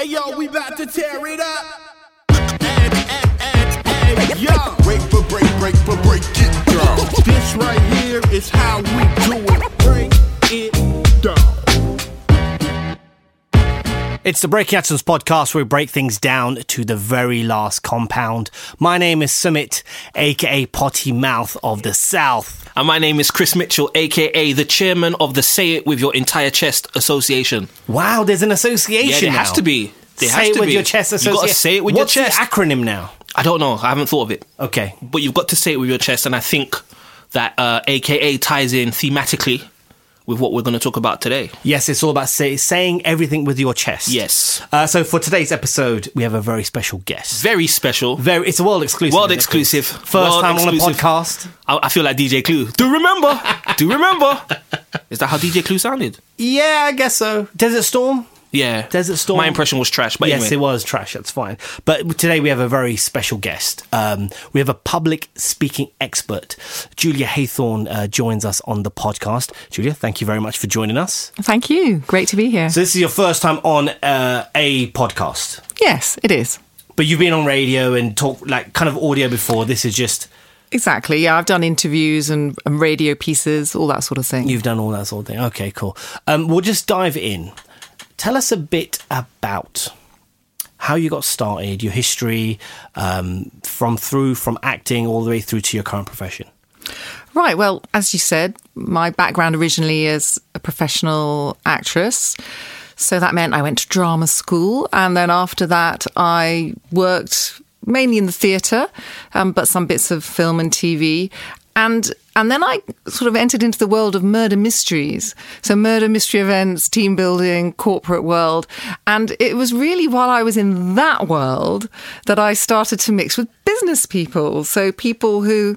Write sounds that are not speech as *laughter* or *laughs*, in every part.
Hey yo, we about to tear it up. Hey, hey, hey, hey, yo. Break for break, break for break it down. This right here is how we do it. Break it down. It's the Breaking Atoms podcast where we break things down to the very last compound. My name is Sumit, aka Potty Mouth of the South. And my name is Chris Mitchell, aka the chairman of the Say It With Your Entire Chest Association. Wow, there's an association. Yeah, there now. has to be. There say it to with be. your chest association. You association. gotta say it with What's your chest. the acronym now? I don't know. I haven't thought of it. Okay. But you've got to say it with your chest, and I think that uh, AKA ties in thematically with what we're going to talk about today. Yes, it's all about say, saying everything with your chest. Yes. Uh, so for today's episode, we have a very special guest. Very special. Very, it's a world exclusive. World exclusive. First World time on a podcast. I, I feel like DJ Clue. Do remember? Do remember? *laughs* Is that how DJ Clue sounded? Yeah, I guess so. Desert Storm. Yeah. Desert Storm. My impression was trash, but yes, anyway. it was trash. That's fine. But today we have a very special guest. Um, we have a public speaking expert. Julia Haythorne uh, joins us on the podcast. Julia, thank you very much for joining us. Thank you. Great to be here. So this is your first time on uh, a podcast, yes, it is. but you've been on radio and talk like kind of audio before. This is just Exactly. Yeah, I've done interviews and, and radio pieces, all that sort of thing. you've done all that sort of thing. Okay, cool. Um, we'll just dive in. Tell us a bit about how you got started, your history, um, from through from acting all the way through to your current profession. Right. Well, as you said, my background originally is a professional actress. So that meant I went to drama school. And then after that, I worked mainly in the theatre, um, but some bits of film and TV. And and then I sort of entered into the world of murder mysteries. So murder mystery events, team building, corporate world. And it was really while I was in that world that I started to mix with business people. So people who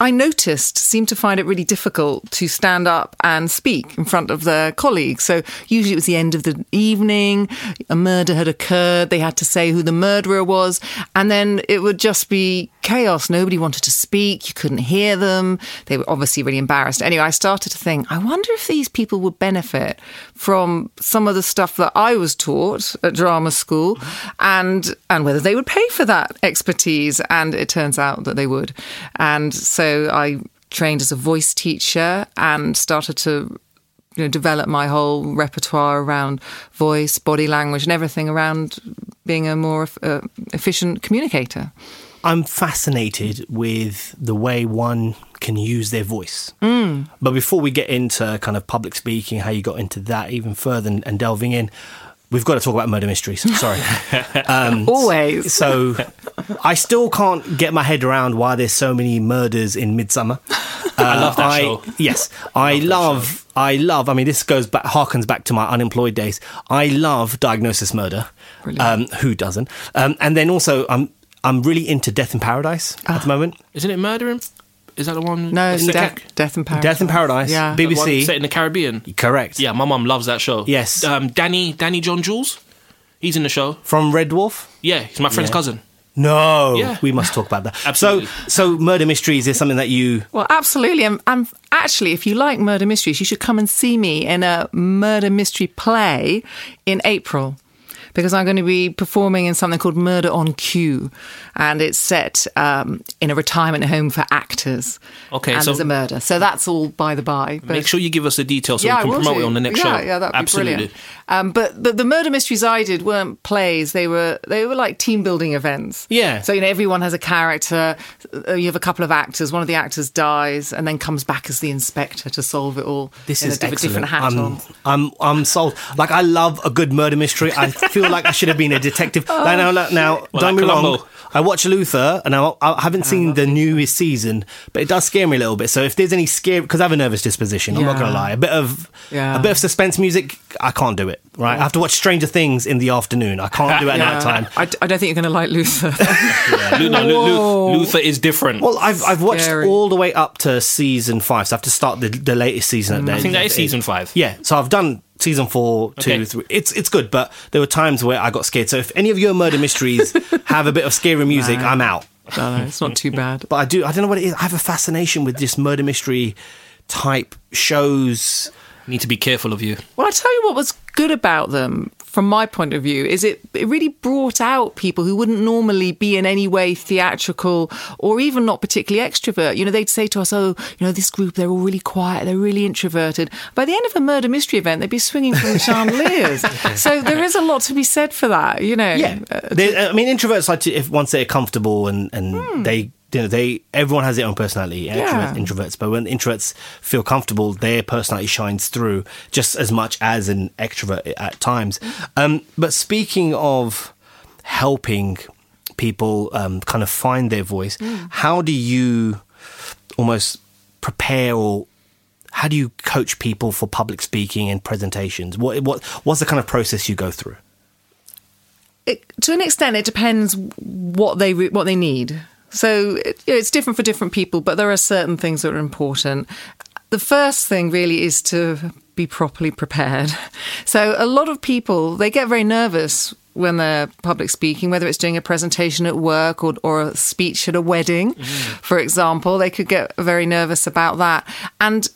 I noticed seemed to find it really difficult to stand up and speak in front of their colleagues. So usually it was the end of the evening, a murder had occurred, they had to say who the murderer was, and then it would just be chaos. Nobody wanted to speak, you couldn't hear them. They were obviously really embarrassed. Anyway, I started to think, I wonder if these people would benefit from some of the stuff that I was taught at drama school and and whether they would pay for that expertise and it turns out that they would. And so I trained as a voice teacher and started to you know develop my whole repertoire around voice, body language and everything around being a more uh, efficient communicator. I'm fascinated with the way one can use their voice. Mm. But before we get into kind of public speaking, how you got into that even further and, and delving in, we've got to talk about murder mysteries. Sorry. *laughs* um, Always. So I still can't get my head around why there's so many murders in Midsummer. *laughs* I love that show. Yes, I love, I love. I mean, this goes back, harkens back to my unemployed days. I love Diagnosis Murder. Um, who doesn't? Um, and then also, I'm I'm really into Death in Paradise at the moment. Isn't it murdering? Is that the one? No, Is it death, Ca- death in Paradise. Death in Paradise. Yeah. the one BBC. set in the Caribbean. Correct. Yeah, my mum loves that show. Yes. Um, Danny, Danny John Jules, he's in the show. From Red Dwarf. Yeah, he's my friend's Yeah. cousin. No, Yeah. we must talk about that. *laughs* Absolutely. So, so murder mysteries is something that you. Well, absolutely. And, and actually, if you like murder mysteries, you should come and see me in a murder mystery play in April. Because I'm going to be performing in something called Murder on Cue, and it's set um, in a retirement home for actors. Okay, and so- there's a murder, so that's all by the by. But Make sure you give us the details so yeah, we can promote do. it on the next yeah, show. Yeah, that'd be brilliant. Um, but but the murder mysteries I did weren't plays; they were they were like team building events. Yeah. So you know, everyone has a character. Uh, You have a couple of actors. One of the actors dies and then comes back as the inspector to solve it all. This in is a diff- excellent. different hat I'm, on. I'm, I'm sold. Like I love a good murder mystery. I feel *laughs* like I should have been a detective. *laughs* Oh. now, now, now Well, don't like be wrong. I watch Luther, and I, I haven't seen the newest season, but it does scare me a little bit. So if there's any scare, because I have a nervous disposition, I'm not going to lie. A bit of Yeah. a bit of suspense music, I can't do it. Right, I have to watch Stranger Things in the afternoon. I can't do it at *laughs* night time. I, I don't think you're going to like Luther. *laughs* Lu- no, Lu- Lu- Whoa. Luther is different. Well, I've I've watched Scary. all the way up to season five, so I have to start the the latest season. At mm. I think that is season five. Yeah, so I've done season four, two, Okay. three. It's it's good, but there were times where I got scared. So if any of your murder mysteries *laughs* have a bit of scary music, No. I'm out. no, no, it's not too bad. But I do I don't know what it is. I have a fascination with this murder mystery type shows. Need to be careful of you. Well, I tell you what was good about them from my point of view is it, it really brought out people who wouldn't normally be in any way theatrical or even not particularly extrovert. You know, they'd say to us, oh, you know, this group, they're all really quiet, they're really introverted. By the end of a murder mystery event, they'd be swinging from the chandeliers. *laughs* so there is a lot to be said for that, you know. Yeah, Uh, I mean, introverts like to if once they're comfortable and and they. You know, they everyone has their own personality, Hmm. Yeah. introverts. But when introverts feel comfortable, their personality shines through just as much as an extrovert at times. Um, but speaking of helping people um, kind of find their voice, how do you almost prepare or how do you coach people for public speaking and presentations? What what what's the kind of process you go through? it, to an extent, it depends what they re- what they need. So it, you know, it's different for different people, but there are certain things that are important. The first thing really is to be properly prepared. *laughs* So a lot of people they get very nervous when they're public speaking, whether it's doing a presentation at work or, or a speech at a wedding, mm-hmm. for example. They could get very nervous about that, and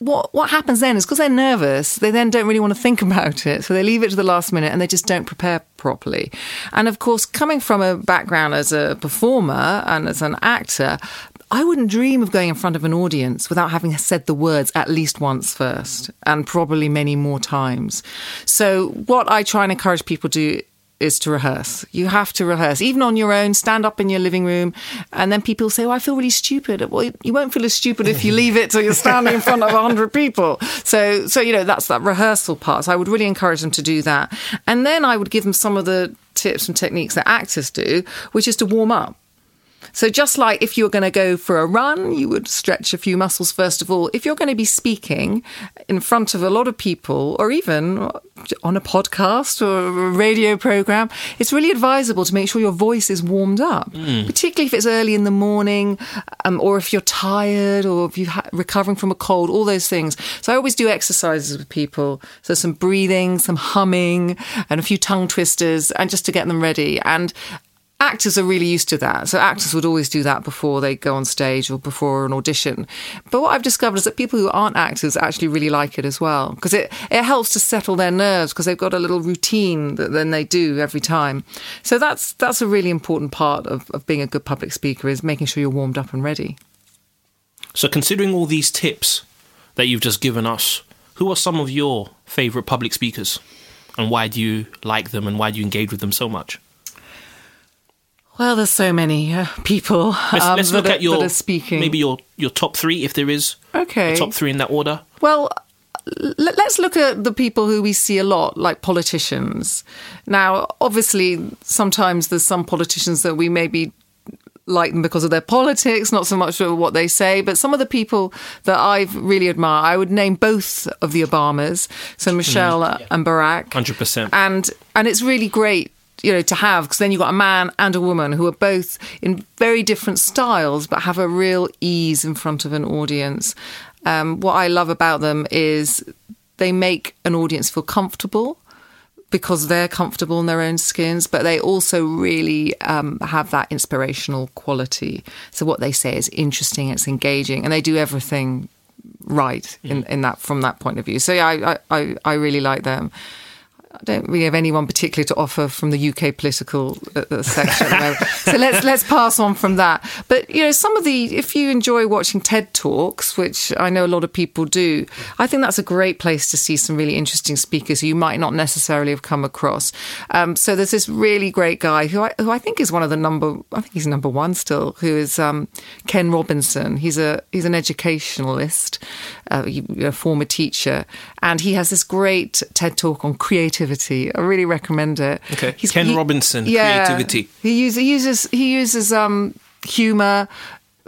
what what happens then is because they're nervous, they then don't really want to think *laughs* about it, so they leave it to the last minute and they just don't prepare properly. And of course, coming from a background as a performer and as an actor. I wouldn't dream of going in front of an audience without having said the words at least once first, and probably many more times. So, what I try and encourage people to do is to rehearse. You have to rehearse, even on your own. Stand up in your living room, and then people say, "Oh, I feel really stupid." Well, you won't feel as stupid if you leave it till you're standing in front of hundred people. So, so you know that's that rehearsal part. So I would really encourage them to do that, and then I would give them some of the tips and techniques that actors do, which is to warm up. So, just like if you're going to go for a run, you would stretch a few muscles first of all. If you're going to be speaking in front of a lot of people, or even on a podcast or a radio program, it's really advisable to make sure your voice is warmed up, particularly if it's early in the morning, um, or if you're tired, or if you're ha- recovering from a cold, all those things. So, I always do exercises with people. So, some breathing, some humming, and a few tongue twisters, and just to get them ready. And actors are really used to that. So actors would always do that before they go on stage or before an audition. But what I've discovered is that people who aren't actors actually really like it as well because it, it helps to settle their nerves because they've got a little routine that then they do every time. So that's that's a really important part of, of being a good public speaker is making sure you're warmed up and ready. So, considering all these tips that you've just given us, who are some of your favorite public speakers, and why do you like them, and why do you engage with them so much? Well, there's so many uh, people Let's, um, let's look are, at your that are speaking. maybe your your top three, if there is Okay. top three in that order. Well, l- let's look at the people who we see a lot, like politicians. Now, obviously, sometimes there's some politicians that we maybe like them because of their politics, not so much for what they say. But some of the people that I've really admired, I would name both of the Obamas, so Michelle and Barack, 100%. and and it's really great. You know, to have because then you've got a man and a woman who are both in very different styles, but have a real ease in front of an audience. Um, what I love about them is they make an audience feel comfortable because they're comfortable in their own skins, but they also really um, have that inspirational quality. So what they say is interesting, it's engaging, and they do everything right in, in that from that point of view. So yeah, I, I, I really like them. I don't really have anyone particularly to offer from the UK political uh, uh, section. so let's let's pass on from that. But you know, some of the if you enjoy watching TED talks, which I know a lot of people do, I think that's a great place to see some really interesting speakers who you might not necessarily have come across. Um, so there's this really great guy who I who I think is one of the number I think he's number one still, who is um, Ken Robinson. He's a he's an educationalist, uh, a former teacher, and he has this great TED talk on creativity. I really recommend it. Okay. He's, Ken Robinson, yeah, creativity. He uses he uses he uses um, humor,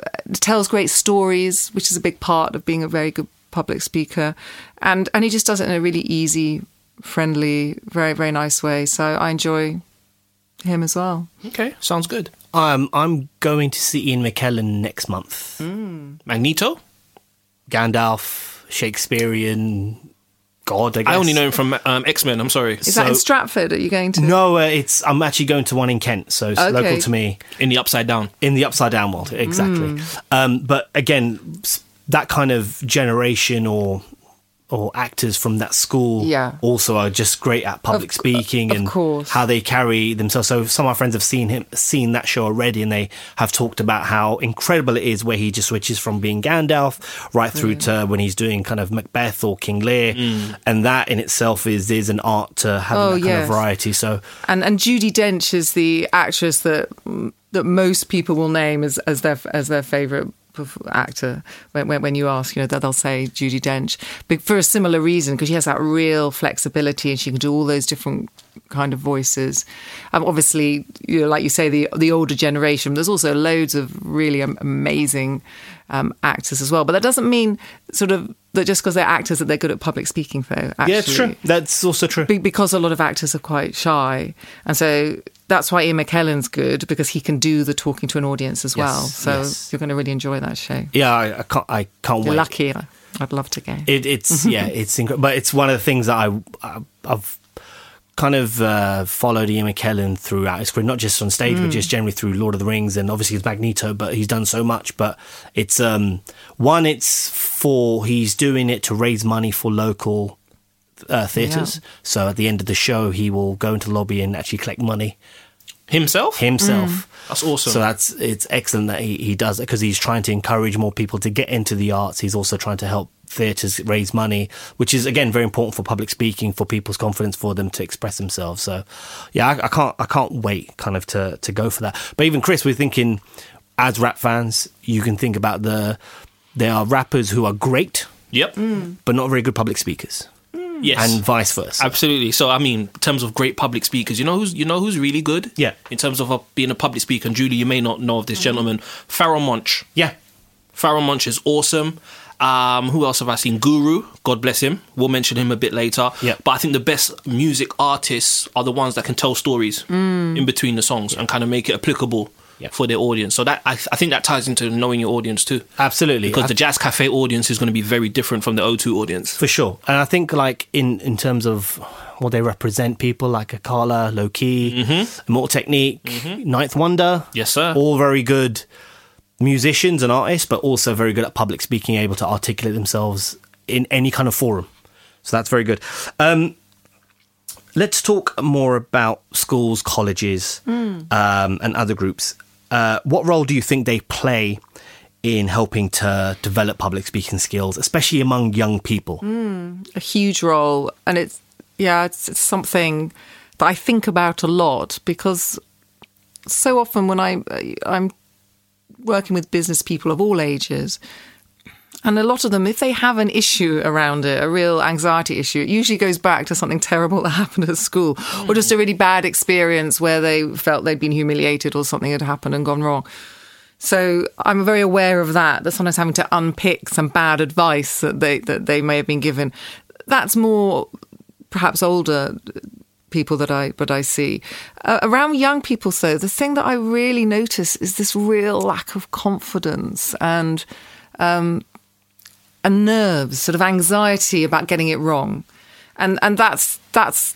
uh, tells great stories, which is a big part of being a very good public speaker, and and he just does it in a really easy, friendly, very very nice way. So I enjoy him as well. Okay, sounds good. Um, I'm going to see Ian McKellen next month. Magneto. Gandalf, Shakespearean God. I guess. I only know him from um, X Men. I'm sorry. Is that in Stratford? Are you going to? No, uh, it's. I'm actually going to one in Kent, so it's Okay. local to me In the Upside Down. in the upside down world. Exactly. Mm. Um, but again, that kind of generation or or actors from that school Yeah. also are just great at public Of- speaking of and course. how they carry themselves. So some of my friends have seen him, seen that show already, and they have talked about how incredible it is where he just switches from being Gandalf right through mm. to when he's doing kind of Macbeth or King Lear, mm. and that in itself is is an art to having Oh, that kind yes. of variety. So And and Judi Dench is the actress that that most people will name as as their as their favorite actor when, when when you ask you know that they'll say Judi Dench but for a similar reason because she has that real flexibility and she can do all those different kind of voices um, obviously you know like you say the the older generation there's also loads of really amazing um, actors as well but that doesn't mean sort of that just because they're actors that they're good at public speaking though actually. yeah, it's true. That's also true. Be- because a lot of actors are quite shy, and so that's why Ian McKellen's good because he can do the talking to an audience as well. So yes. you're going to really enjoy that show. Yeah, I, I can't. I can't You're wait. lucky. I'd love to go. It, it's *laughs* yeah, it's incredible. But it's one of the things that I, I I've kind of uh, followed Ian McKellen throughout his career, not just on stage, but just generally through Lord of the Rings and obviously his Magneto. But he's done so much. But it's um one, it's for he's doing it to raise money for local. Uh, theaters. So at the end of the show, he will go into the lobby and actually collect money Himself? himself. Mm. That's awesome. So that's it's excellent that he, he does it because he's trying to encourage more people to get into the arts. He's also trying to help theatres raise money, which is again very important for public speaking, for people's confidence, for them to express themselves. So yeah, I, I can't I can't wait kind of to to go for that. But even Chris, we're thinking as rap fans, you can think about the there are rappers who are great Yep. Mm. but not very good public speakers, Yes. and vice versa. Absolutely. So I mean, in terms of great public speakers, you know who's you know who's really good? Yeah. In terms of uh, being a public speaker, and Julie, you may not know of this gentleman, Pharoahe Monch. yeah, Pharoahe Monch is awesome. Um, who else have I seen? Guru, God bless him. We'll mention him a bit later. Yeah. But I think the best music artists are the ones that can tell stories in between the songs and kind of make it applicable Yeah. for their audience. So that I, I think that ties into knowing your audience too. absolutely. Because I- the Jazz Cafe audience is going to be very different from the O2 audience. For sure. And I think like in, in terms of what they represent people like Akala, Lowkey, Immortal Technique, Ninth Wonder. Yes, sir. All very good musicians and artists, but also very good at public speaking, able to articulate themselves in any kind of forum. So that's very good. Um, let's talk more about schools, colleges, um, and other groups. Uh, what role do you think they play in helping to develop public speaking skills, especially among young people? a huge role, and it's yeah, it's, it's something that I think about a lot because so often when I I'm working with business people of all ages. And a lot of them, if they have an issue around it, a real anxiety issue, it usually goes back to something terrible that *laughs* happened at school or just a really bad experience where they felt they'd been humiliated or something had happened and gone wrong. So I'm very aware of that. That sometimes having to unpick some bad advice that they that they may have been given. That's more perhaps older people that I but I see uh, around young people. So the thing that I really notice is this real lack of confidence and um, and nerves, sort of anxiety about getting it wrong, and and that's that's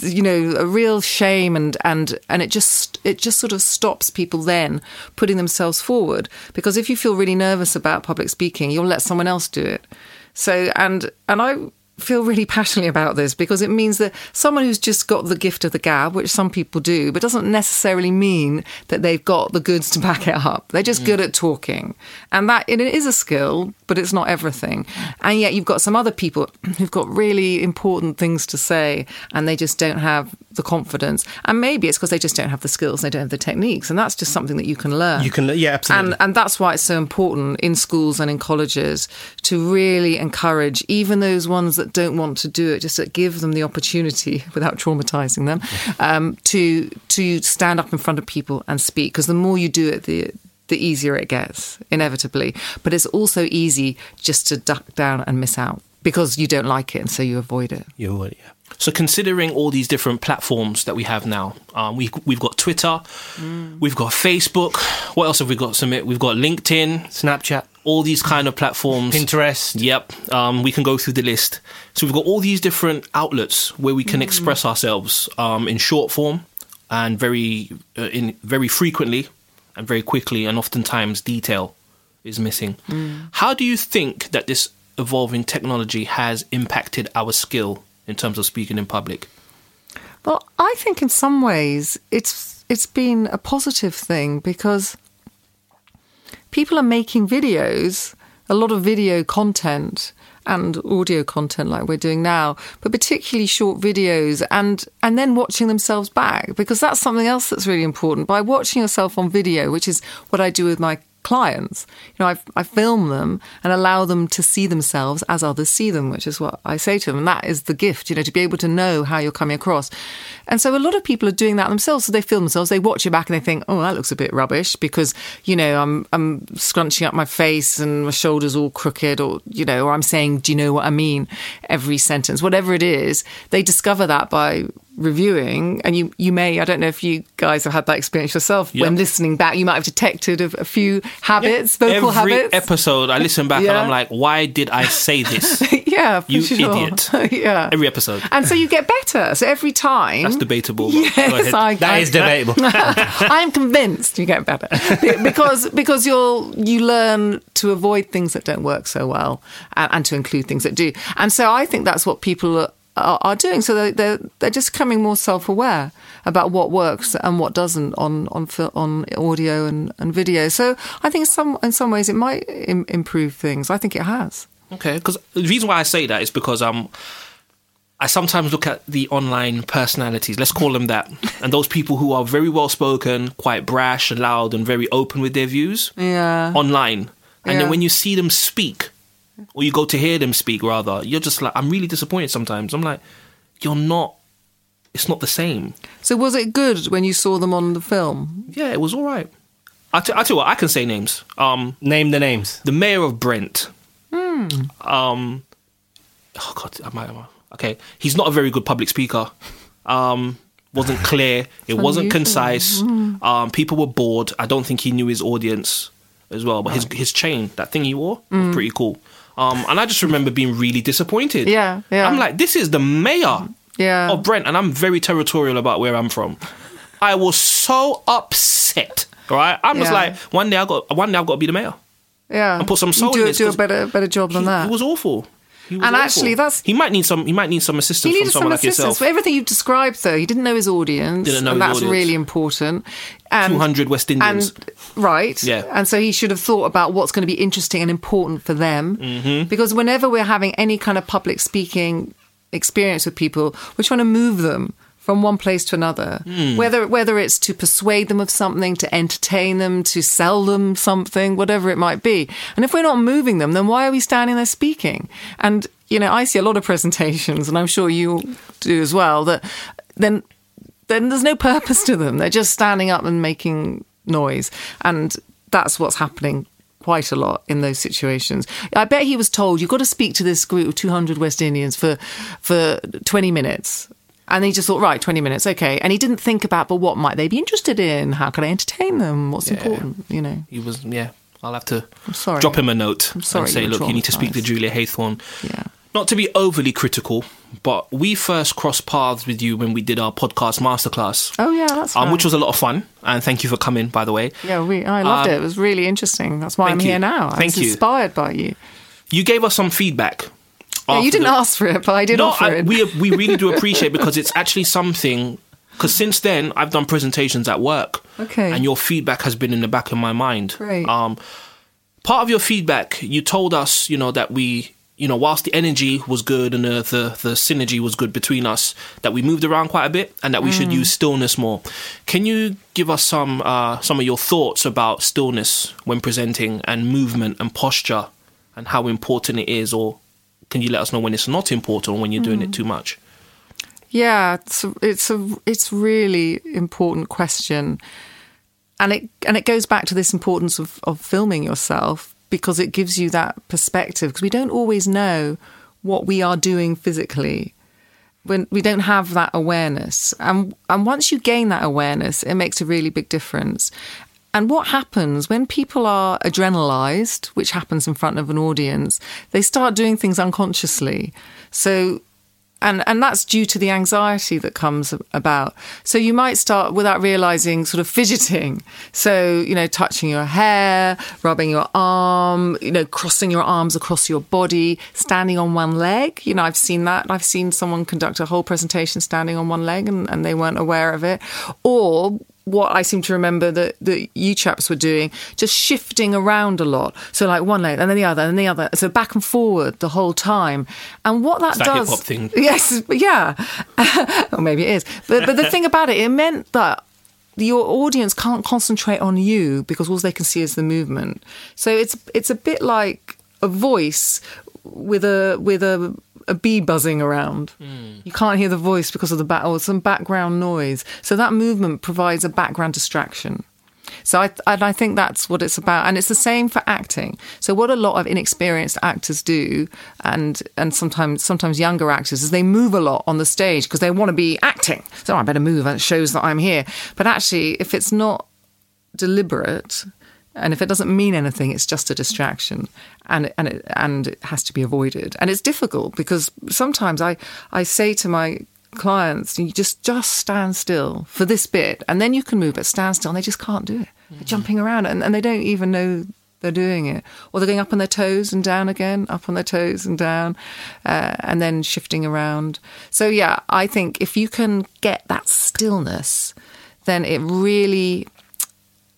you know a real shame and and and it just it just sort of stops people then putting themselves forward. Because if you feel really nervous about public speaking you'll let someone else do it. So and and i feel really passionately about this because it means that someone who's just got the gift of the gab which some people do but doesn't necessarily mean that they've got the goods to back it up. They're just mm. good at talking. And that it is a skill but it's not everything. And yet you've got some other people who've got really important things to say and they just don't have the confidence and maybe it's because they just don't have the skills they don't have the techniques and that's just something that you can learn You can, yeah, absolutely. and and that's why it's so important in schools and in colleges to really encourage even those ones that don't want to do it, just to give them the opportunity *laughs* without traumatizing them, *laughs* um, to to stand up in front of people and speak. Because the more you do it, the the easier it gets, inevitably. But it's also easy just to duck down and miss out because you don't like it, and so you avoid it. You would, yeah. So, considering all these different platforms that we have now, um, we we've got Twitter, we've got Facebook. What else have we got? Sumit. We've got LinkedIn. Snapchat, All these kind of platforms. Pinterest. Yep. Um, we can go through the list. So we've got all these different outlets where we can express ourselves um, in short form and very uh, in very frequently and very quickly, and oftentimes detail is missing. How do you think that this evolving technology has impacted our skill in terms of speaking in public? Well, I think in some ways it's it's been a positive thing because people are making videos, a lot of video content and audio content like we're doing now, but particularly short videos and and then watching themselves back because that's something else that's really important. By watching yourself on video, which is what I do with my clients. You know, I, I film them and allow them to see themselves as others see them, which is what I say to them. And that is the gift, you know, to be able to know how you're coming across. And so a lot of people are doing that themselves. So they film themselves, they watch it back and they think, oh, that looks a bit rubbish because, you know, I'm, I'm scrunching up my face and my shoulders all crooked or, you know, or I'm saying, do you know what I mean? Every sentence, whatever it is, they discover that by reviewing and you you may i don't know if you guys have had that experience yourself Yep. when listening back you might have detected a, a few habits vocal Every habits episode, I listen back and I'm like, why did I say this? *laughs* yeah for You sure. idiot. *laughs* yeah Every episode. and so you get better so every time That's debatable. yes. I, That I, is debatable. *laughs* I'm convinced you get better because because you'll you learn to avoid things that don't work so well and, and to include things that do. And so I think that's what people are, are, are doing. So they're, they're they're just becoming more self aware about what works and what doesn't on on on audio and, and video. So I think some in some ways it might Im- improve things. I think it has. Okay, because the reason why I say that is because um, I sometimes look at the online personalities, let's call them that, *laughs* and those people who are very well spoken, quite brash and loud, and very open with their views Yeah. online. And Yeah. then when you see them speak, or you go to hear them speak, rather, you're just like, I'm really disappointed sometimes. I'm like, you're not, it's not the same. So was it good when you saw them on the film? Yeah, it was all right. I, t- I tell you what, I can say names. Um, Name the names. the mayor of Brent. Um, oh God, I might. Okay, he's not a very good public speaker. Um, wasn't clear. *laughs* It wasn't concise. Hmm. Um, people were bored. I don't think he knew his audience as well. But his his chain, that thing he wore, Hmm. was pretty cool. Um, and I just remember being really disappointed. Yeah, yeah. I'm like, this is the mayor Yeah. of Brent, and I'm very territorial about where I'm from. I was so upset. Right, I'm just like, one day I got, one day I've got to be the mayor. Yeah. And put some You soul do, in this, do a better better job than He- that. It was awful. Was And awful. actually, that's- he might need some. He might need some assistance He from needed someone some like assistance yourself. for everything you've described, though. He didn't know his audience, Didn't know and that's audience. really important. And 200 West Indians. and right, Yeah. And so he should have thought about what's going to be interesting and important for them, mm-hmm. because whenever we're having any kind of public speaking experience with people, we're trying to move them from one place to another. Hmm. Whether whether it's to persuade them of something, to entertain them, to sell them something, whatever it might be. And if we're not moving them, then why are we standing there speaking? And you know, I see a lot of presentations, and I'm sure you do as well. That then then there's no purpose to them. They're just standing up and making noise, and that's what's happening quite a lot in those situations. I bet he was told you've got to speak to this group of 200 West Indians for for 20 minutes. And he just thought, right, 20 minutes, okay. And he didn't think about, but what might they be interested in? How can I entertain them? What's important, you know? he was. Yeah, I'll have to sorry. drop him a note sorry and say, look, you need to speak to. Julia Haythorne. Yeah. Not to be overly critical, but we first crossed paths with you when we did our podcast masterclass. Oh, yeah, that's Um, right. which was a lot of fun, and thank you for coming. By the way, Yeah, we, I loved Um, it. It was really interesting. That's why I'm you. here now. I Thank was you. inspired by you. you gave us some feedback. Yeah, you didn't the- ask for it, but I did no, offer I, it. we we *laughs* really do appreciate because it's actually something. Because since then, I've done presentations at work. Okay. And your feedback has been in the back of my mind. Great. Um, part of your feedback, you told us, you know, that we, you know, whilst the energy was good and the the, the synergy was good between us, that we moved around quite a bit and that we Mm. should use stillness more. Can you give us some uh, some of your thoughts about stillness when presenting and movement and posture and how important it is, or can you let us know when it's not important or when you're doing Mm. it too much? Yeah, it's a, it's a it's really important question, and it and it goes back to this importance of of filming yourself because it gives you that perspective because we don't always know what we are doing physically when we don't have that awareness and and once you gain that awareness it makes a really big difference and what happens when people are adrenalized which happens in front of an audience they start doing things unconsciously so and and that's due to the anxiety that comes about. So you might start without realizing, sort of fidgeting. So you know, touching your hair, rubbing your arm, you know, crossing your arms across your body, standing on one leg. You know, I've seen that. I've seen someone conduct a whole presentation standing on one leg, and, and they weren't aware of it, or what I seem to remember that, that you chaps were doing, just shifting around a lot. So like one leg and then the other and the other. So back and forward the whole time. And what that It's that does hip-hop thing. *laughs* Yes, yeah. *laughs* or maybe it is. But but the thing about it, it meant that your audience can't concentrate on you because all they can see is the movement. So it's it's a bit like a voice with a with a a bee buzzing around. Hmm. You can't hear the voice because of the back or some background noise. So that movement provides a background distraction. So I and I think that's what it's about, and it's the same for acting. So what a lot of inexperienced actors do, and and sometimes sometimes younger actors, is they move a lot on the stage because they want to be acting. So I better move, and it shows that I'm here. But actually, if it's not deliberate, and if it doesn't mean anything, it's just a distraction, and and it, and it has to be avoided. And it's difficult because sometimes I I say to my clients, you just just stand still for this bit, and then you can move, but stand still, and they just can't do it. They're jumping around, and, and they don't even know they're doing it, or they're going up on their toes and down again, up on their toes and down, uh, and then shifting around. So yeah, I think if you can get that stillness, then it really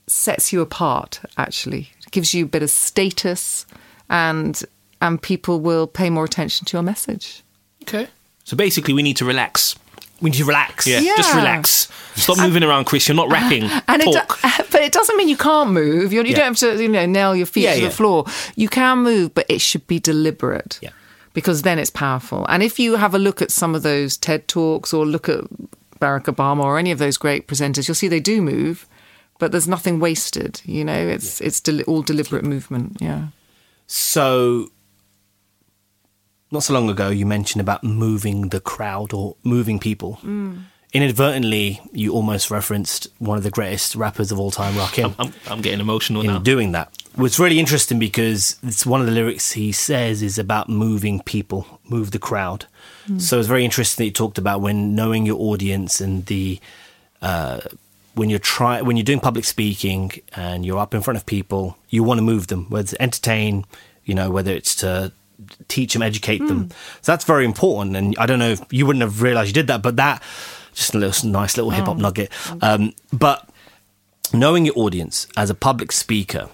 sets you apart actually it gives you a bit of status and and people will pay more attention to your message Okay. So basically, we need to relax. We need to relax. Yeah, Yeah. just relax. Stop moving around, Chris. You're not rapping. *laughs* and it, Talk. but it doesn't mean you can't move you, you Yeah. don't have to you know nail your feet Yeah, to yeah. the floor you can move but it should be deliberate Yeah. because then it's powerful and if you have a look at some of those ted talks or look at barack obama or any of those great presenters you'll see they do move but there's nothing wasted you know it's it's del- all deliberate movement yeah So, not so long ago, you mentioned about moving the crowd or moving people. Inadvertently, you almost referenced one of the greatest rappers of all time, Rakim, I'm, I'm getting emotional in now. doing that. What's really interesting because it's one of the lyrics he says is about moving people, move the crowd. So it's very interesting that you talked about when knowing your audience and the uh, when you're try when you're doing public speaking and you're up in front of people, you want to move them, whether it's entertain, you know, whether it's to teach them, educate them. So that's very important. And I don't know if you wouldn't have realized you did that, but that just a little nice little hip hop nugget. Um, but knowing your audience as a public speaker,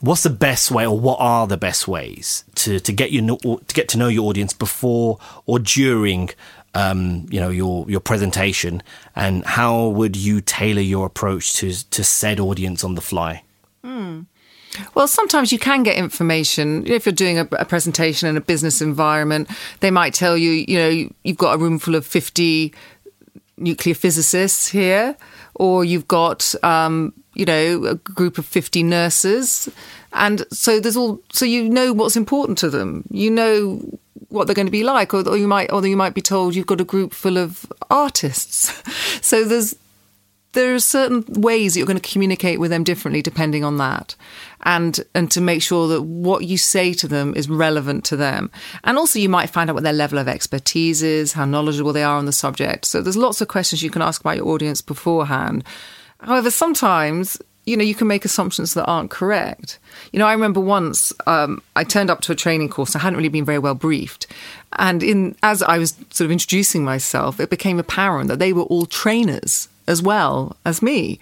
what's the best way, or what are the best ways to to get you to get to know your audience before or during? Um, you know your your presentation, and how would you tailor your approach to to said audience on the fly? Well, sometimes you can get information. If you're doing a, a presentation in a business environment, they might tell you, you know, you've got a room full of 50 nuclear physicists here, or you've got, um, you know, a group of 50 nurses. And so there's all, so you know what's important to them. You know what they're going to be like, or, or you might, or you might be told you've got a group full of artists. *laughs* So there's, there are certain ways that you're going to communicate with them differently depending on that. And and to make sure that what you say to them is relevant to them. And also you might find out what their level of expertise is how knowledgeable they are on the subject. So there's lots of questions you can ask about your audience beforehand. However sometimes you know you can make assumptions that aren't correct you know i remember once um, i turned up to a training course i hadn't really been very well briefed and in as i was sort of introducing myself it became apparent that they were all trainers as well as me.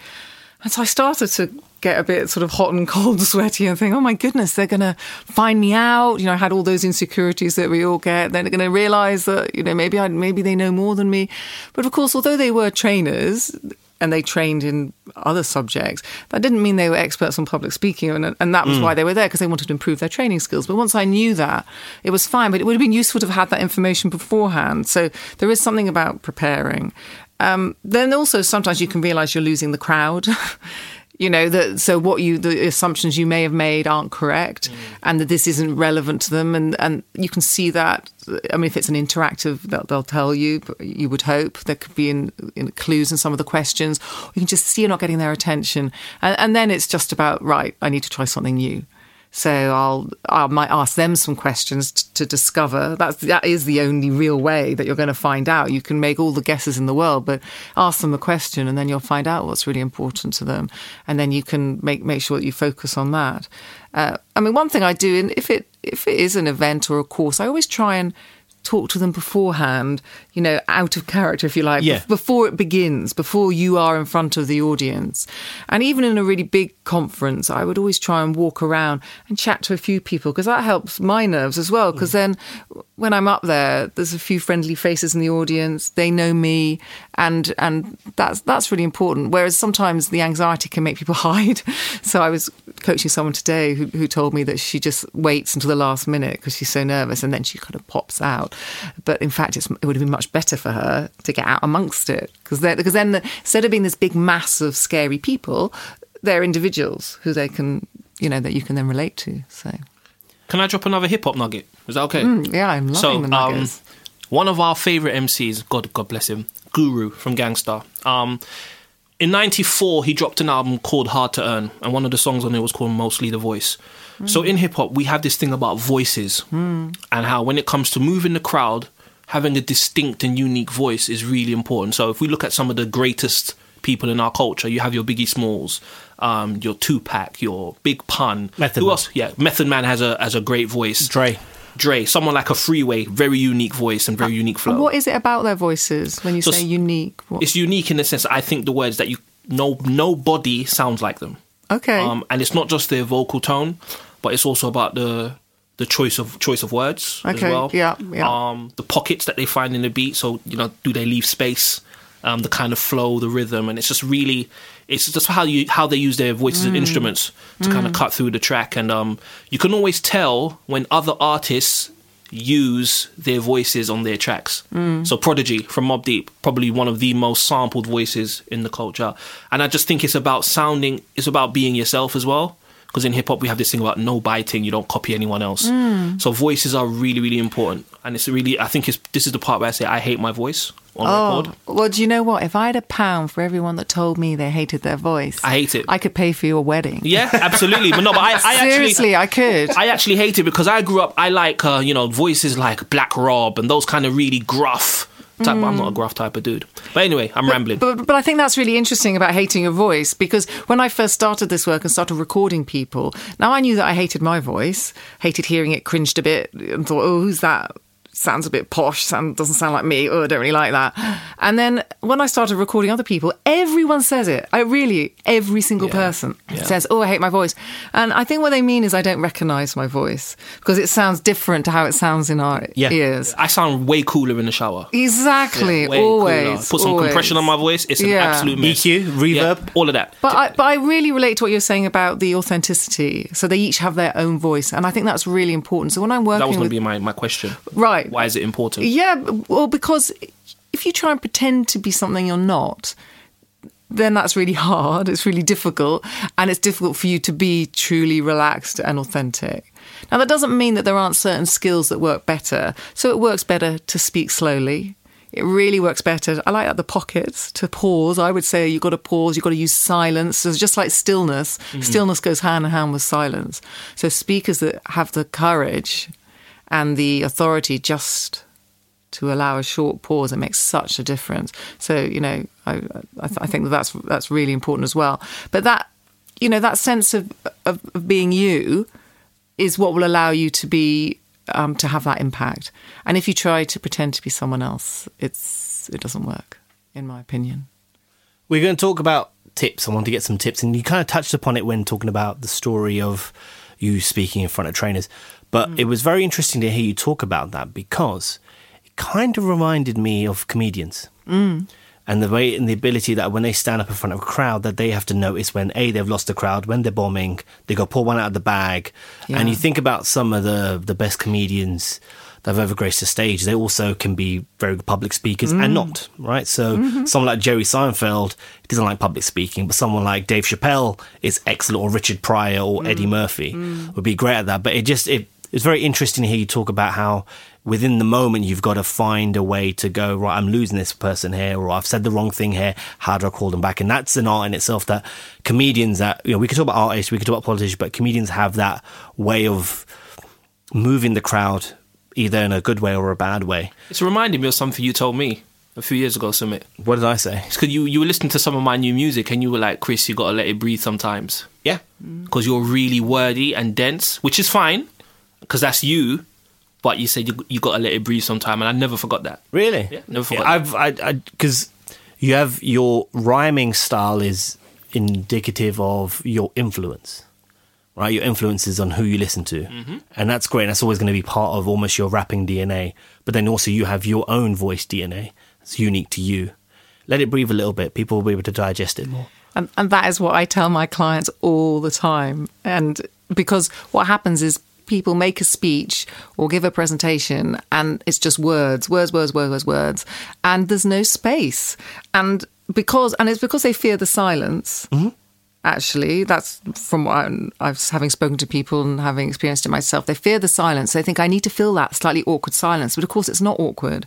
And so I started to get a bit sort of hot and cold and *laughs* sweaty and think, oh my goodness, they're going to find me out. You know, I had all those insecurities that we all get. They're going to realize that, you know, maybe I, maybe they know more than me. But of course, although they were trainers and they trained in other subjects, that didn't mean they were experts on public speaking. And, and that was why they were there because they wanted to improve their training skills. But once I knew that, it was fine. But it would have been useful to have had that information beforehand. So there is something about preparing. Um, then also sometimes you can realize you're losing the crowd. *laughs* you know that so what you the assumptions you may have made aren't correct and that this isn't relevant to them and and you can see that i mean if it's an interactive they'll, they'll tell you you would hope there could be in, in clues in some of the questions. You can just see you're not getting their attention. And, and then it's just about right i need to try something new So I'll I might ask them some questions t- to discover. That's that is the only real way that you're going to find out. You can make all the guesses in the world, but ask them a question, and then you'll find out what's really important to them, and then you can make make sure that you focus on that. Uh, I mean, one thing I do, and if it if it is an event or a course, I always try and talk to them beforehand, you know, out of character, if you like, Yeah. bef- before it begins, before you are in front of the audience. And even in a really big conference, I would always try and walk around and chat to a few people because that helps my nerves as well. Because mm. then when I'm up there, there's a few friendly faces in the audience, they know me, and and that's that's really important. Whereas sometimes the anxiety can make people *laughs* hide. So I was coaching someone today who, who told me that she just waits until the last minute because she's so nervous and then she kind of pops out. But in fact, it's, it would have been much better for her to get out amongst it because because then the, instead of being this big mass of scary people, they're individuals who they can you know that you can then relate to. So Can I drop another hip hop nugget? Is that okay? yeah, I'm loving so, the nuggets. um, one of our favorite MCs, God, God bless him, Guru from Gang Starr. Um, in '94, he dropped an album called Hard to Earn, and one of the songs on it was called Mostly the Voice. So in hip hop, we have this thing about voices, and how when it comes to moving the crowd, having a distinct and unique voice is really important. So if we look at some of the greatest people in our culture, you have your Biggie Smalls, um, your Tupac, your Big Pun. Method Who Man. else? Yeah, Method Man has a has a great voice. Dre. Dre, someone like a Freeway, very unique voice and very unique flow. What is it about their voices when you So say unique? What? It's unique in the sense that I think the words that you no nobody sounds like them. Okay. Um, and it's not just their vocal tone, but it's also about the the choice of choice of words as well. yeah, yeah. Um, the pockets that they find in the beat. So you know, do they leave space? Um, the kind of flow, the rhythm, and it's just really, it's just how you how they use their voices Mm. as instruments to kind of cut through the track, and um, you can always tell when other artists use their voices on their tracks. Mm. So Prodigy from Mobb Deep, probably one of the most sampled voices in the culture, and I just think it's about sounding, it's about being yourself as well. Because in hip hop we have this thing about no biting, you don't copy anyone else. Mm. So voices are really, really important, and it's really, I think it's this is the part where I say I hate my voice on Oh, record. well, do you know what? If I had a pound for everyone that told me they hated their voice, I hate it. I could pay for your wedding. Yeah, absolutely. But no, but I, I Seriously, actually, I could. I actually hate it because I grew up. I like, uh, you know, voices like Black Rob and those kind of really gruff. Type, I'm not a gruff type of dude. But anyway, I'm rambling. Mm. But, but I think that's really interesting about hating your voice because when I first started this work and started recording people, now I knew that I hated my voice, hated hearing it, cringed a bit, and thought, oh, who's that? Sounds a bit posh, sound, doesn't sound like me. Oh, I don't really like that. And then when I started recording other people, everyone says it. I really, every single Yeah. person Yeah. says, oh, I hate my voice. And I think what they mean is I don't recognize my voice because it sounds different to how it sounds in our Yeah. ears. I sound way cooler in the shower. Exactly, Way cooler. always. Put some always. compression on my voice. It's an absolute mess. EQ, reverb. Yeah, all of that. But I, but I really relate to what you're saying about the authenticity. So they each have their own voice, and I think that's really important. So when I'm working that was going to be my, my question. right, Why is it important? yeah, well, because if you try and pretend to be something you're not, then that's really hard. It's really difficult, and it's difficult for you to be truly relaxed and authentic. Now, that doesn't mean that there aren't certain skills that work better. So it works better to speak slowly. It really works better. I like that the pockets to pause. I would say you've got to pause. You've got to use silence. So it's just like stillness. Mm-hmm. Stillness goes hand in hand with silence. So speakers that have the courage and the authority just to allow a short pause, it makes such a difference. So you know, I, I, th- I think that that's that's really important as well. But that you know that sense of, of, of being you is what will allow you to be um, to have that impact. And if you try to pretend to be someone else, it's it doesn't work, in my opinion. We're going to talk about tips. I want to get some tips, and you kind of touched upon it when talking about the story of you speaking in front of trainers. But mm. it was very interesting to hear you talk about that because it kind of reminded me of comedians. Mm. And the way and the ability that when they stand up in front of a crowd, that they have to notice when a they've lost the crowd, when they're bombing, they go pull one out of the bag, and you think about some of the the best comedians that have ever graced the stage. They also can be very good public speakers and mm. not right. So mm-hmm. someone like Jerry Seinfeld doesn't like public speaking, but someone like Dave Chappelle is excellent, or Richard Pryor or Eddie mm. Murphy would be great at that. But it just it it's very interesting to hear you talk about how within the moment you've got to find a way to go right. I'm losing this person here, or I've said the wrong thing here. How do I call them back? And that's an art in itself that comedians that you know we could talk about artists, we could talk about politicians, but comedians have that way of moving the crowd either in a good way or a bad way. It's reminding me of something you told me a few years ago, Sumit. What did I say? It's because you, you were listening to some of my new music and you were like, Chris, you got to let it breathe sometimes. Yeah, mm. Because you're really wordy and dense, which is fine, because that's you. But you said you, you got to let it breathe sometime, and I never forgot that. Really? Yeah, never forgot I've I because you have your rhyming style is indicative of your influence, right? Your influence is on who you listen to, Mm-hmm. and that's great. That's always going to be part of almost your rapping DNA. But then also you have your own voice DNA. It's unique to you. Let it breathe a little bit. People will be able to digest it more. And, and that is what I tell my clients all the time. And because what happens is people make a speech or give a presentation and it's just words, words, words, words, words, words. And there's no space. And because, and it's because they fear the silence. Mm-hmm. Actually, that's from what I'm, I was having spoken to people and having experienced it myself. They fear the silence. They think I need to fill that slightly awkward silence, but of course it's not awkward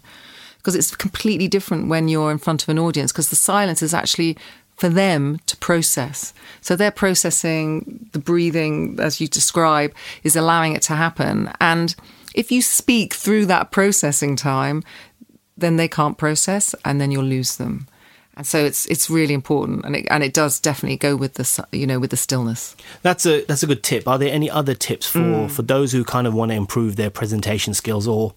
because it's completely different when you're in front of an audience because the silence is actually for them process. So they're processing the breathing, as you describe, is allowing it to happen. And if you speak through that processing time, then they can't process and then you'll lose them. And so it's it's really important, and it and it does definitely go with the you know with the stillness. That's a that's a good tip. Are there any other tips for mm. for those who kind of want to improve their presentation skills, or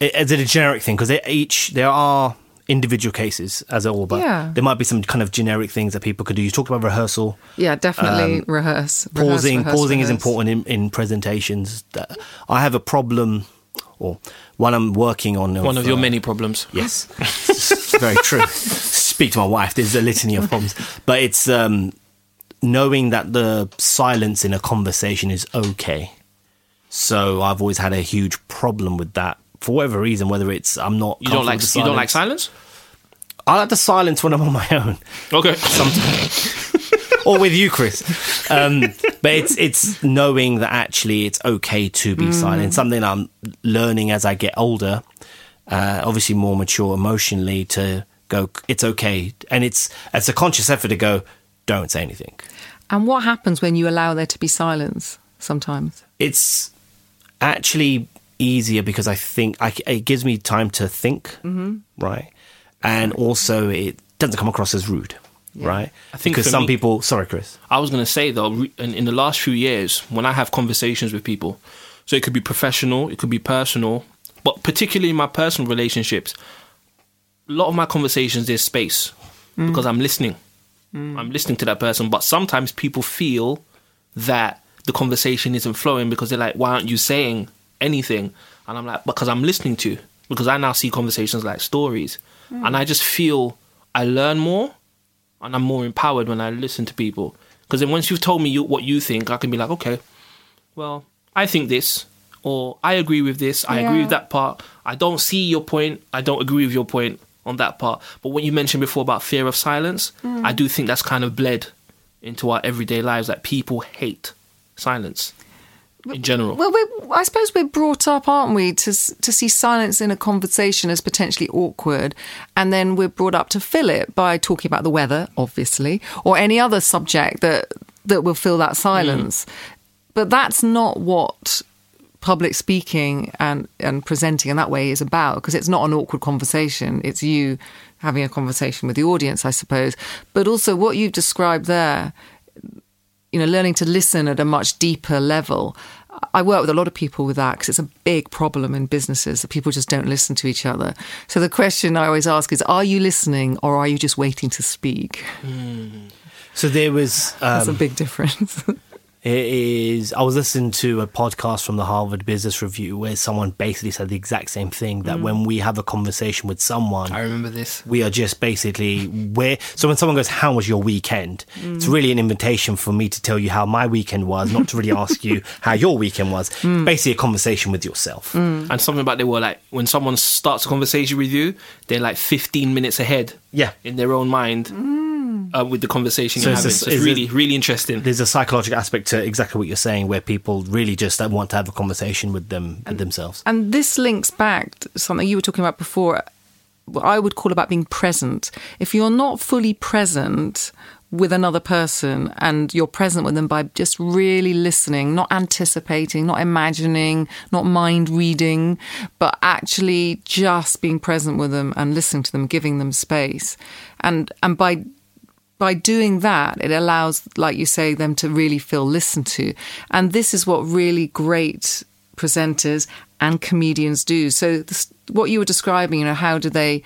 is it a generic thing? Because each there are individual cases as it all, but Yeah. there might be some kind of generic things that people could do. You talked about rehearsal. Yeah, definitely rehearse. Rehearse, pausing rehearse, pausing is important in, in presentations. That I have a problem, or one I'm working on. One of your uh, many problems. *laughs* Yes, *laughs* very true. Speak to my wife. There's a litany of problems, but it's um, knowing that the silence in a conversation is okay. So I've always had a huge problem with that for whatever reason. Whether it's I'm not You don't like you don't like silence? I like the silence when I'm on my own Okay. or with you, Chris. Um, but it's it's knowing that actually it's okay to be silent. Something I'm learning as I get older. Uh, obviously, more mature emotionally to go. It's okay, and it's it's a conscious effort to go. Don't say anything. And what happens when you allow there to be silence? Sometimes. It's actually easier because I think I, it gives me time to think, mm-hmm. right? And also, it doesn't come across as rude, right? I think because for some me- people. Sorry, Chris. I was going to say though, in, in the last few years, when I have conversations with people, so it could be professional, it could be personal, but particularly in my personal relationships, a lot of my conversations there's space mm. because I'm listening. Mm. I'm listening to that person, but sometimes people feel that the conversation isn't flowing because they're like, "Why aren't you saying anything?" And I'm like, "Because I'm listening to." Because I now see conversations like stories, and I just feel I learn more and I'm more empowered when I listen to people. Because then once you've told me you, what you think, I can be like, okay, well, I think this, or I agree with this, I agree with that part. I don't see your point, I don't agree with your point on that part. But what you mentioned before about fear of silence, mm. I do think that's kind of bled into our everyday lives that people hate silence in general. Well, we're, I suppose we're brought up, aren't we, to to see silence in a conversation as potentially awkward, and then we're brought up to fill it by talking about the weather, obviously, or any other subject that that will fill that silence. Mm. But that's not what public speaking and and presenting in that way is about because it's not an awkward conversation. It's you having a conversation with the audience, I suppose. But also what you've described there you know, learning to listen at a much deeper level. I work with a lot of people with that because it's a big problem in businesses that people just don't listen to each other. So the question I always ask is, are you listening or are you just waiting to speak? So there was. That's Um, a big difference. *laughs* It is. I was listening to a podcast from the Harvard Business Review where someone basically said the exact same thing that mm. when we have a conversation with someone, I remember this. we are just basically where. So when someone goes, "How was your weekend?" It's mm. really an invitation for me to tell you how my weekend was, not to really *laughs* ask you how your weekend was. Mm. Basically, a conversation with yourself. And something about they were like, when someone starts a conversation with you, they're like 15 minutes ahead Yeah. in their own mind. Uh, with the conversation So you're it's having. a- So it's is it- really, really interesting. There's a psychological aspect to exactly what you're saying, where people really just don't want to have a conversation with them with themselves. And this links back to something you were talking about before, what I would call about being present. If you're not fully present with another person and you're present with them by just really listening, not anticipating, not imagining, not mind reading, but actually just being present with them and listening to them, giving them space. And and by by doing that, it allows, like you say, them to really feel listened to. And this is what really great presenters and comedians do. So, this, what you were describing, you know, how do they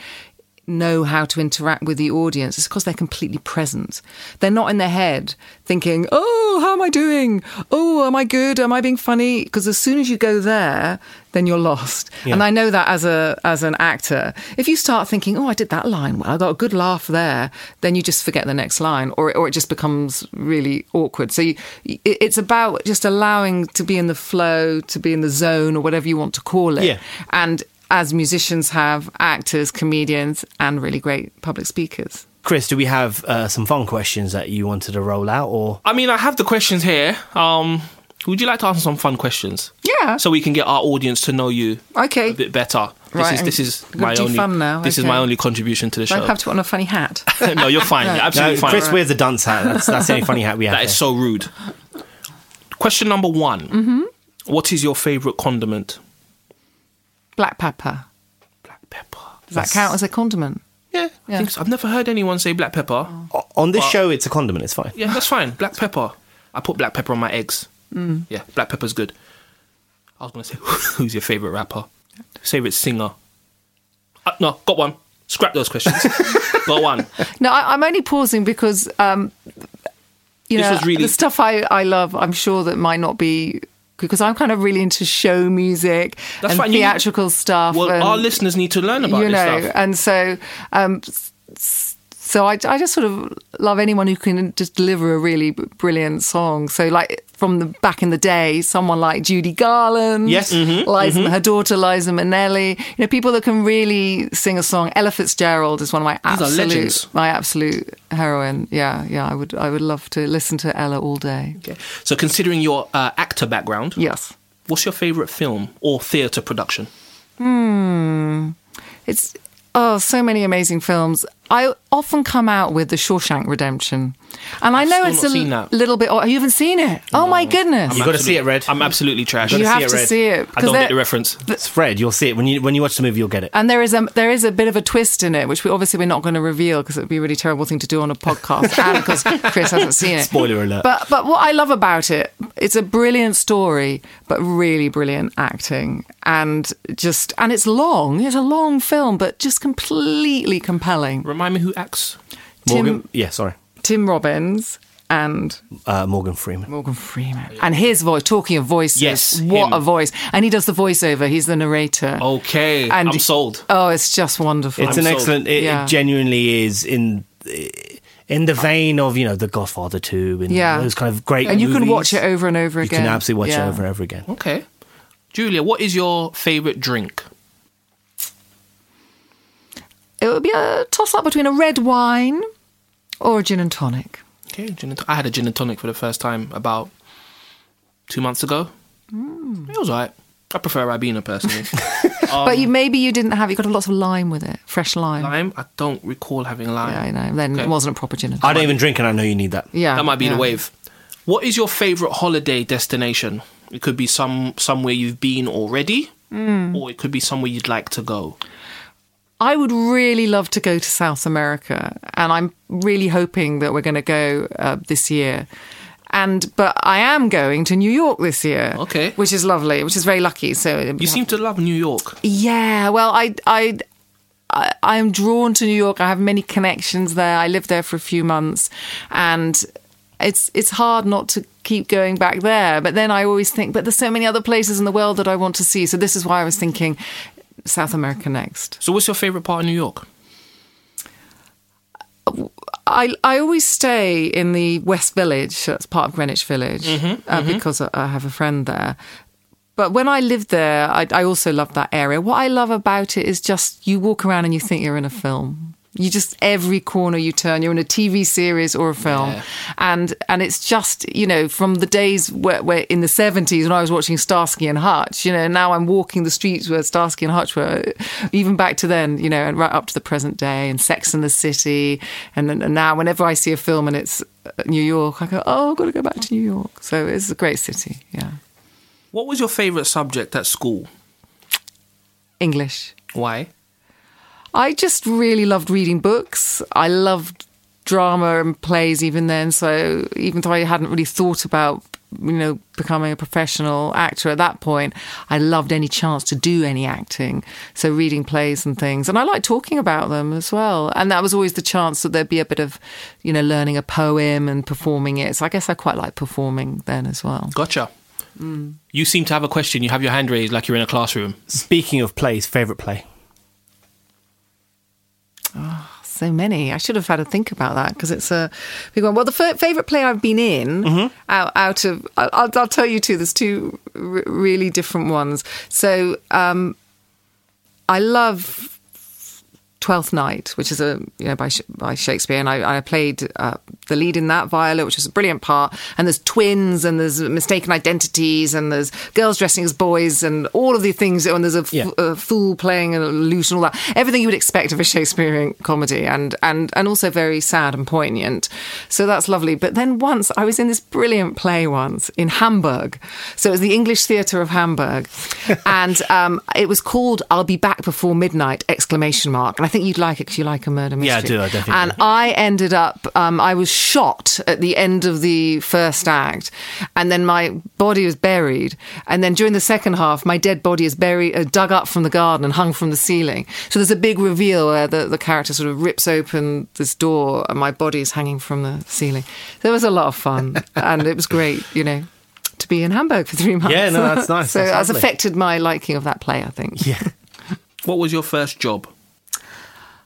know how to interact with the audience? It's because they're completely present. They're not in their head thinking, oh, how am I doing? Oh, am I good? Am I being funny? Because as soon as you go there, then you're lost. Yeah. And I know that as a as an actor, if you start thinking, "Oh, I did that line well, I got a good laugh there," then you just forget the next line, or or it just becomes really awkward. So you, it's about just allowing to be in the flow, to be in the zone, or whatever you want to call it. Yeah. And as musicians have, actors, comedians, and really great public speakers. Chris, do we have uh, some fun questions that you wanted to roll out, or I mean, I have the questions here. Um, would you like to answer some fun questions? Yeah. So we can get our audience to know you Okay. a bit better. This Right, is this is my only fun now, this is my only contribution to the Don't show. have to put on a funny hat. *laughs* no, you're fine. *laughs* You're absolutely no? fine. Chris wears a dunce hat. That's, that's the only funny hat we have. That is here. so rude. Question number one. Mm-hmm. What is your favorite condiment? Black pepper. Black pepper. Does that count as a condiment? Yeah, I Yeah. think so. I've never heard anyone say black pepper. O- on this show, it's a condiment. It's fine. Yeah, that's fine. Black pepper. I put black pepper on my eggs. Mm. Yeah, black pepper's good. I was gonna say, *laughs* who's your favorite rapper? Favorite singer? Uh, no, got one. Scrap those questions. *laughs* got one. No, I, I'm only pausing because um, you This know really- the stuff I, I love. I'm sure that might not be because I'm kind of really into show music That's and. You- theatrical stuff. Well, and, our listeners need to learn about you this know, stuff. and so um, so I, I just sort of love anyone who can just deliver a really brilliant song. So like from the back in the day, someone like Judy Garland, Yes. Mhm, Liza, her daughter Liza Minnelli, you know, people that can really sing a song. Ella Fitzgerald is one of my absolute my absolute heroine. Yeah, yeah, I would I would love to listen to Ella all day. Okay. So, considering your uh, actor background, Yes. what's your favorite film or theatre production? Hmm, it's oh, so many amazing films. I often come out with The Shawshank Redemption, and I know still it's not a little bit. Oh, you haven't seen it? Oh my goodness! You've got to see it, Red. I'm absolutely trash. You gotta have to Red. see it. I 'cause don't get the reference. It's Fred. You'll see it when you when you watch the movie. You'll get it. And there is a there is a bit of a twist in it, which we obviously we're not going to reveal because it would be a really terrible thing to do on a podcast, *laughs* and because Chris hasn't seen it. Spoiler alert. But but what I love about it, it's a brilliant story, but really brilliant acting, and just and it's long. It's a long film, but just completely compelling. Remind me who acts. Tim- yeah, sorry. Tim Robbins and Uh, Morgan Freeman. Morgan Freeman. And his voice, talking of voices, Yes, what him. a voice. And he does the voiceover, he's the narrator. Okay, And- I'm sold. Oh, it's just wonderful. It's I'm an sold. excellent. It, Yeah. it genuinely is in in the vein of you know The Godfather Two and Yeah. those kind of great. and you can watch it over and over again. You can absolutely watch Yeah. it over and over again. Okay, Julia, what is your favorite drink? It would be a toss up between a red wine or a gin and tonic. Okay, gin and to- I had a gin and tonic for the first time about two months ago. Mm. It was alright. I prefer Ribena personally. *laughs* but you maybe you didn't have you got lots of lime with it, fresh lime. lime, I don't recall having lime. Yeah, I know. Then Okay. it wasn't a proper gin and tonic. I don't even drink, and I know you need that. yeah, That might be yeah. the wave. What is your favorite holiday destination? It could be some somewhere you've been already, Hmm. or it could be somewhere you'd like to go. I would really love to go to South America, and I'm really hoping that we're going to go uh, this year. And but I am going to New York this year. Okay. which is lovely, which is very lucky. So You seem to love New York. yeah. Well, I I. I I am drawn to New York. I have many connections there. I lived there for a few months, and it's it's hard not to keep going back there. But then I always think, but there's so many other places in the world that I want to see. So this is why I was thinking South America next. So, what's your favorite part of New York? I I always stay in the West Village, it's part of Greenwich Village, uh, because I, have a friend there. But when I lived there, I, I also love that area. What I love about it is just you walk around and you think you're in a film. You just every corner you turn, you're in a TV series or a film, Yeah. and and it's just you know from the days where, where in the seventies when I was watching Starsky and Hutch, you know, now I'm walking the streets where Starsky and Hutch were, even back to then, you know, and right up to the present day, and Sex and the City, and, and now whenever I see a film and it's uh, New York, I go, oh, I've got to go back to New York. So it's a great city, yeah. What was your favorite subject at school? English. Why? I just really loved reading books. I loved drama and plays even then. So even though I hadn't really thought about, you know, becoming a professional actor at that point, I loved any chance to do any acting. So reading plays and things. And I liked talking about them as well. And that was always the chance that there'd be a bit of, you know, learning a poem and performing it. So I guess I quite liked performing then as well. Gotcha. Mm. You seem to have a question. You have your hand raised like you're in a classroom. Speaking of plays, favorite play. So many. I should have had a think about that because it's a big one. Well, the f- favorite play I've been in out, out of, I'll, I'll- I'll tell you two. There's two r- really different ones. So um, I love Twelfth Night, which is a you know by by Shakespeare, and I, I played uh, the lead in that, Viola, which was a brilliant part. And there's twins, and there's mistaken identities, and there's girls dressing as boys, and all of the things. And there's a, f- Yeah. a fool playing a loose, and all that. Everything you would expect of a Shakespearean comedy, and and and also very sad and poignant. So that's lovely. But then once I was in this brilliant play once in Hamburg. So it was the English Theatre of Hamburg, *laughs* and um, it was called "I'll Be Back Before Midnight!" exclamation mark. And I think you'd like it because you like a murder mystery. Yeah, I do, I definitely And do. I ended up, um, I was shot at the end of the first act, and then my body was buried. And then during the second half, my dead body is buried, uh, dug up from the garden and hung from the ceiling. So there's a big reveal where the, the character sort of rips open this door, and my body is hanging from the ceiling. There was a lot of fun, *laughs* and it was great, you know. To be in Hamburg for three months. Yeah, no, that's *laughs* nice. so That's that's affected my liking of that play, I think. Yeah. *laughs* What was your first job?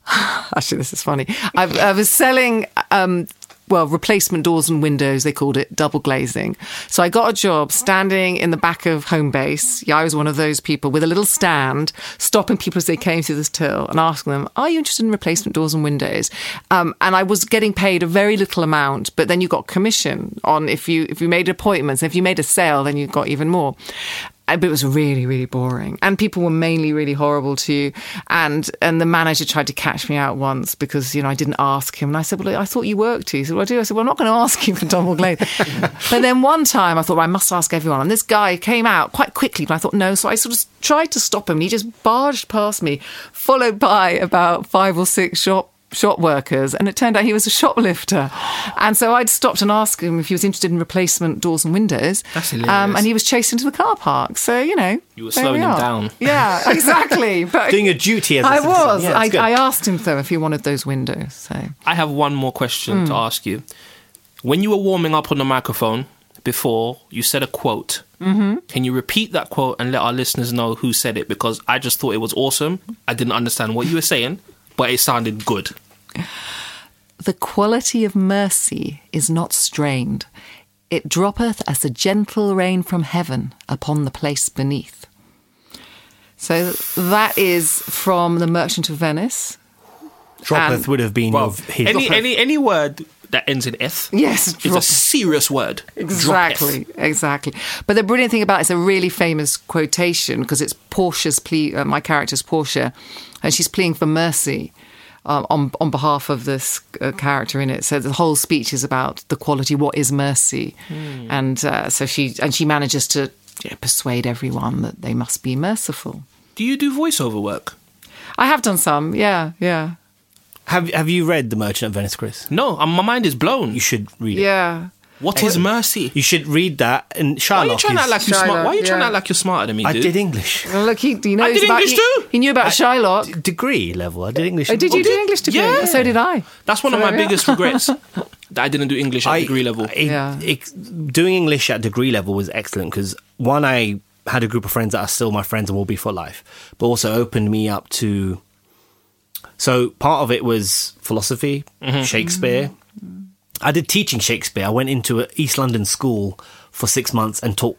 *sighs* Actually, this is funny. I, I was selling, um, well, replacement doors and windows. They called it double glazing. So I got a job standing in the back of Homebase. Yeah, I was one of those people with a little stand, stopping people as they came through this till and asking them, "Are you interested in replacement doors and windows?" Um, and I was getting paid a very little amount, but then you got commission on if you if you made appointments. If you made a sale, then you got even more. But it was really, really boring, and people were mainly really horrible to you. And and the manager tried to catch me out once because you know I didn't ask him, and I said, "Well, I thought you worked here." He said, "Well, I do." I said, "Well, I'm not going to ask you for double glaze." *laughs* but then one time I thought, well, I must ask everyone, and this guy came out quite quickly, but I thought no, so I sort of tried to stop him, and he just barged past me, followed by about five or six shop shop workers and it turned out he was a shoplifter *gasps* and so I'd stopped and asked him if he was interested in replacement doors and windows That's um, hilarious. and he was chased into the car park so you know You were slowing we him down. yeah *laughs* exactly but Doing a duty as a I citizen. was Yeah, I. I asked him though if he wanted those windows so I have one more question to ask you. When you were warming up on the microphone before, you said a quote. Mm-hmm. Can you repeat that quote and let our listeners know who said it? Because I just thought it was awesome. I didn't understand what you were saying, but it sounded good. The quality of mercy is not strained. It droppeth as a gentle rain from heaven upon the place beneath. So that is from The Merchant of Venice. Droppeth and- would have been Well, of his. any any any word that ends in F Yes, is a serious word. Drop F. Exactly, exactly. But the brilliant thing about it's a really famous quotation because it's Portia's plea. Uh, my character's Portia, and she's pleading for mercy um, on on behalf of this uh, character in it. So the whole speech is about the quality. What is mercy? And uh, so she and she manages to you know, persuade everyone that they must be merciful. Do you do voiceover work? I have done some. Yeah, yeah, Have Have you read The Merchant of Venice, Chris? No, um, my mind is blown. You should read it. yeah. What is mercy? You should read that. And Why are you Shylock trying to act like you smart? Why are you trying to yeah. act like you're smarter than me, I dude? did English Well, look, he, he knows did about, English he, too. He knew about Shylock. degree level. I did English. Oh, did you do English degree? yeah. So did I. That's one of my biggest *laughs* regrets. that I didn't do English at I- degree level. it- Yeah. it- doing English at degree level was excellent because one, I had a group of friends that are still my friends and will be for life, but also opened me up to. So part of it was philosophy, mm-hmm. Shakespeare. I did teaching Shakespeare. I went into an East London school for six months and taught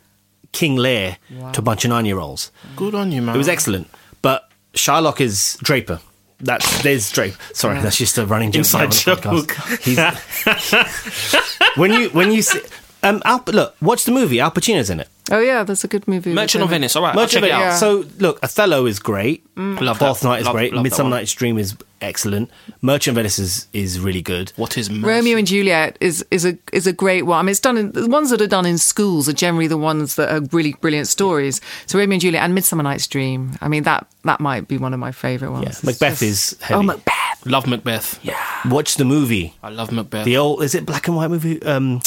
King Lear to a bunch of nine-year-olds. Good on you, man. It was excellent. But Shylock is Draper. That's there's Drake. Sorry, that's just a running joke Inside here on joke. He's, *laughs* *laughs* when you when you see, um, Al, look, watch the movie. Al Pacino's in it. Oh yeah, there's a good movie. Merchant of. Venice. All right, Much I'll of check it. it out. Yeah. So look, Othello is great. Love Fourth that. Night is Love- great. love Midsummer. Night's Dream is excellent. Merchant of Venice is, is really good. What is Romeo and Juliet is is a is a great one. I mean, it's done in the ones that are done in schools are generally the ones that are really brilliant stories. So Romeo and Juliet and Midsummer Night's Dream. I mean, that that might be one of my favourite ones. Yeah, Macbeth just- is heavy. Oh, Macbeth. Love Macbeth. Yeah. Watch the movie. I love Macbeth. The old is it black and white movie? Um,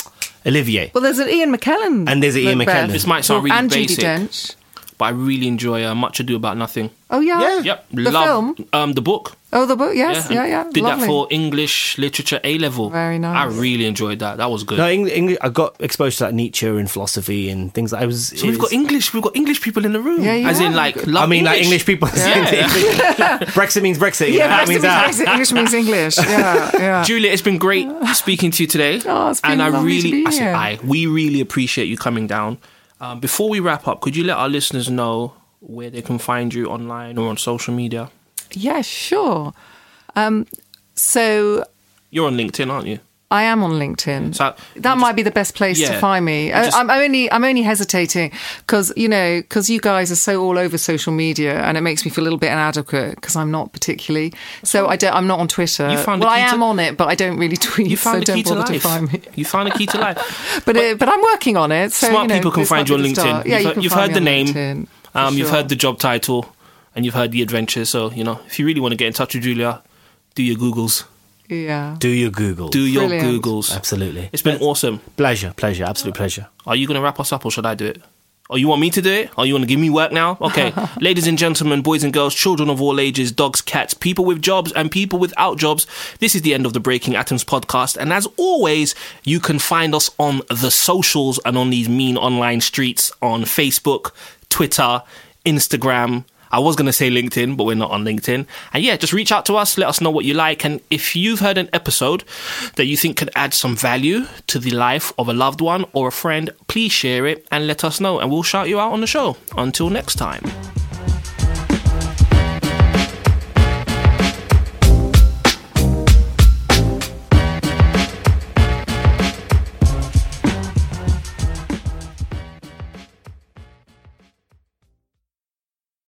Olivier. Well, there's an Ian McKellen. And there's an Ian Macbeth. McKellen. This might sound really and basic. Judi Dench. But I really enjoy uh, Much Ado About Nothing. Oh yeah. Yeah. Yep, The love film? um the book. Oh, the book. Yes. Yeah. and Yeah. Did Lovely. that for English literature A level. Very nice. I really enjoyed that. That was good. No, English, English, I got exposed to like Nietzsche and philosophy and things like I was. so we've got English. We've got English people in the room. Yeah, you As in, like, love I mean, like English people. *laughs* Brexit means Brexit. you Yeah, that Brexit means means that. Brexit, English means English. *laughs* Yeah. Yeah. Julia, it's been great speaking to you today. Oh, it's been and I lovely to really, be I said. I, we really appreciate you coming down. Um, before we wrap up, could you let our listeners know where they can find you online or on social media? Yeah. Sure. Um, so You're on LinkedIn, aren't you? I am on LinkedIn. So that might be the best place Yeah. to find me. I, Just- I'm only I'm only hesitating because you know because you guys are so all over social media and it makes me feel a little bit inadequate because I'm not particularly. So I don't. I'm not on Twitter. You found well, I key to- am on it, but I don't really *laughs* tweet. You found so key don't to bother life. to find me. You found a key to life. *laughs* But uh, but I'm working on it. So Smart you know, people can find you on LinkedIn. Yeah, you've you you've find heard the name, LinkedIn, um, you've heard the job title, and you've heard the adventure. So you know, if you really want to get in touch with Julia, do your googles. Yeah. Do your Google. Do your Brilliant. googles. Absolutely. It's been awesome. Pleasure, pleasure, absolute oh. pleasure. Are you going to wrap us up, or should I do it? Oh, you want me to do it? Or you want to give me work now? Okay. *laughs* Ladies and gentlemen, boys and girls, children of all ages, dogs, cats, people with jobs and people without jobs, this is the end of the Breaking Atoms podcast. And as always, you can find us on the socials and on these mean online streets on Facebook, Twitter, Instagram. I was going to say LinkedIn, but we're not on LinkedIn. And yeah, just reach out to us, let us know what you like. And if you've heard an episode that you think could add some value to the life of a loved one or a friend, please share it and let us know, and we'll shout you out on the show. Until next time.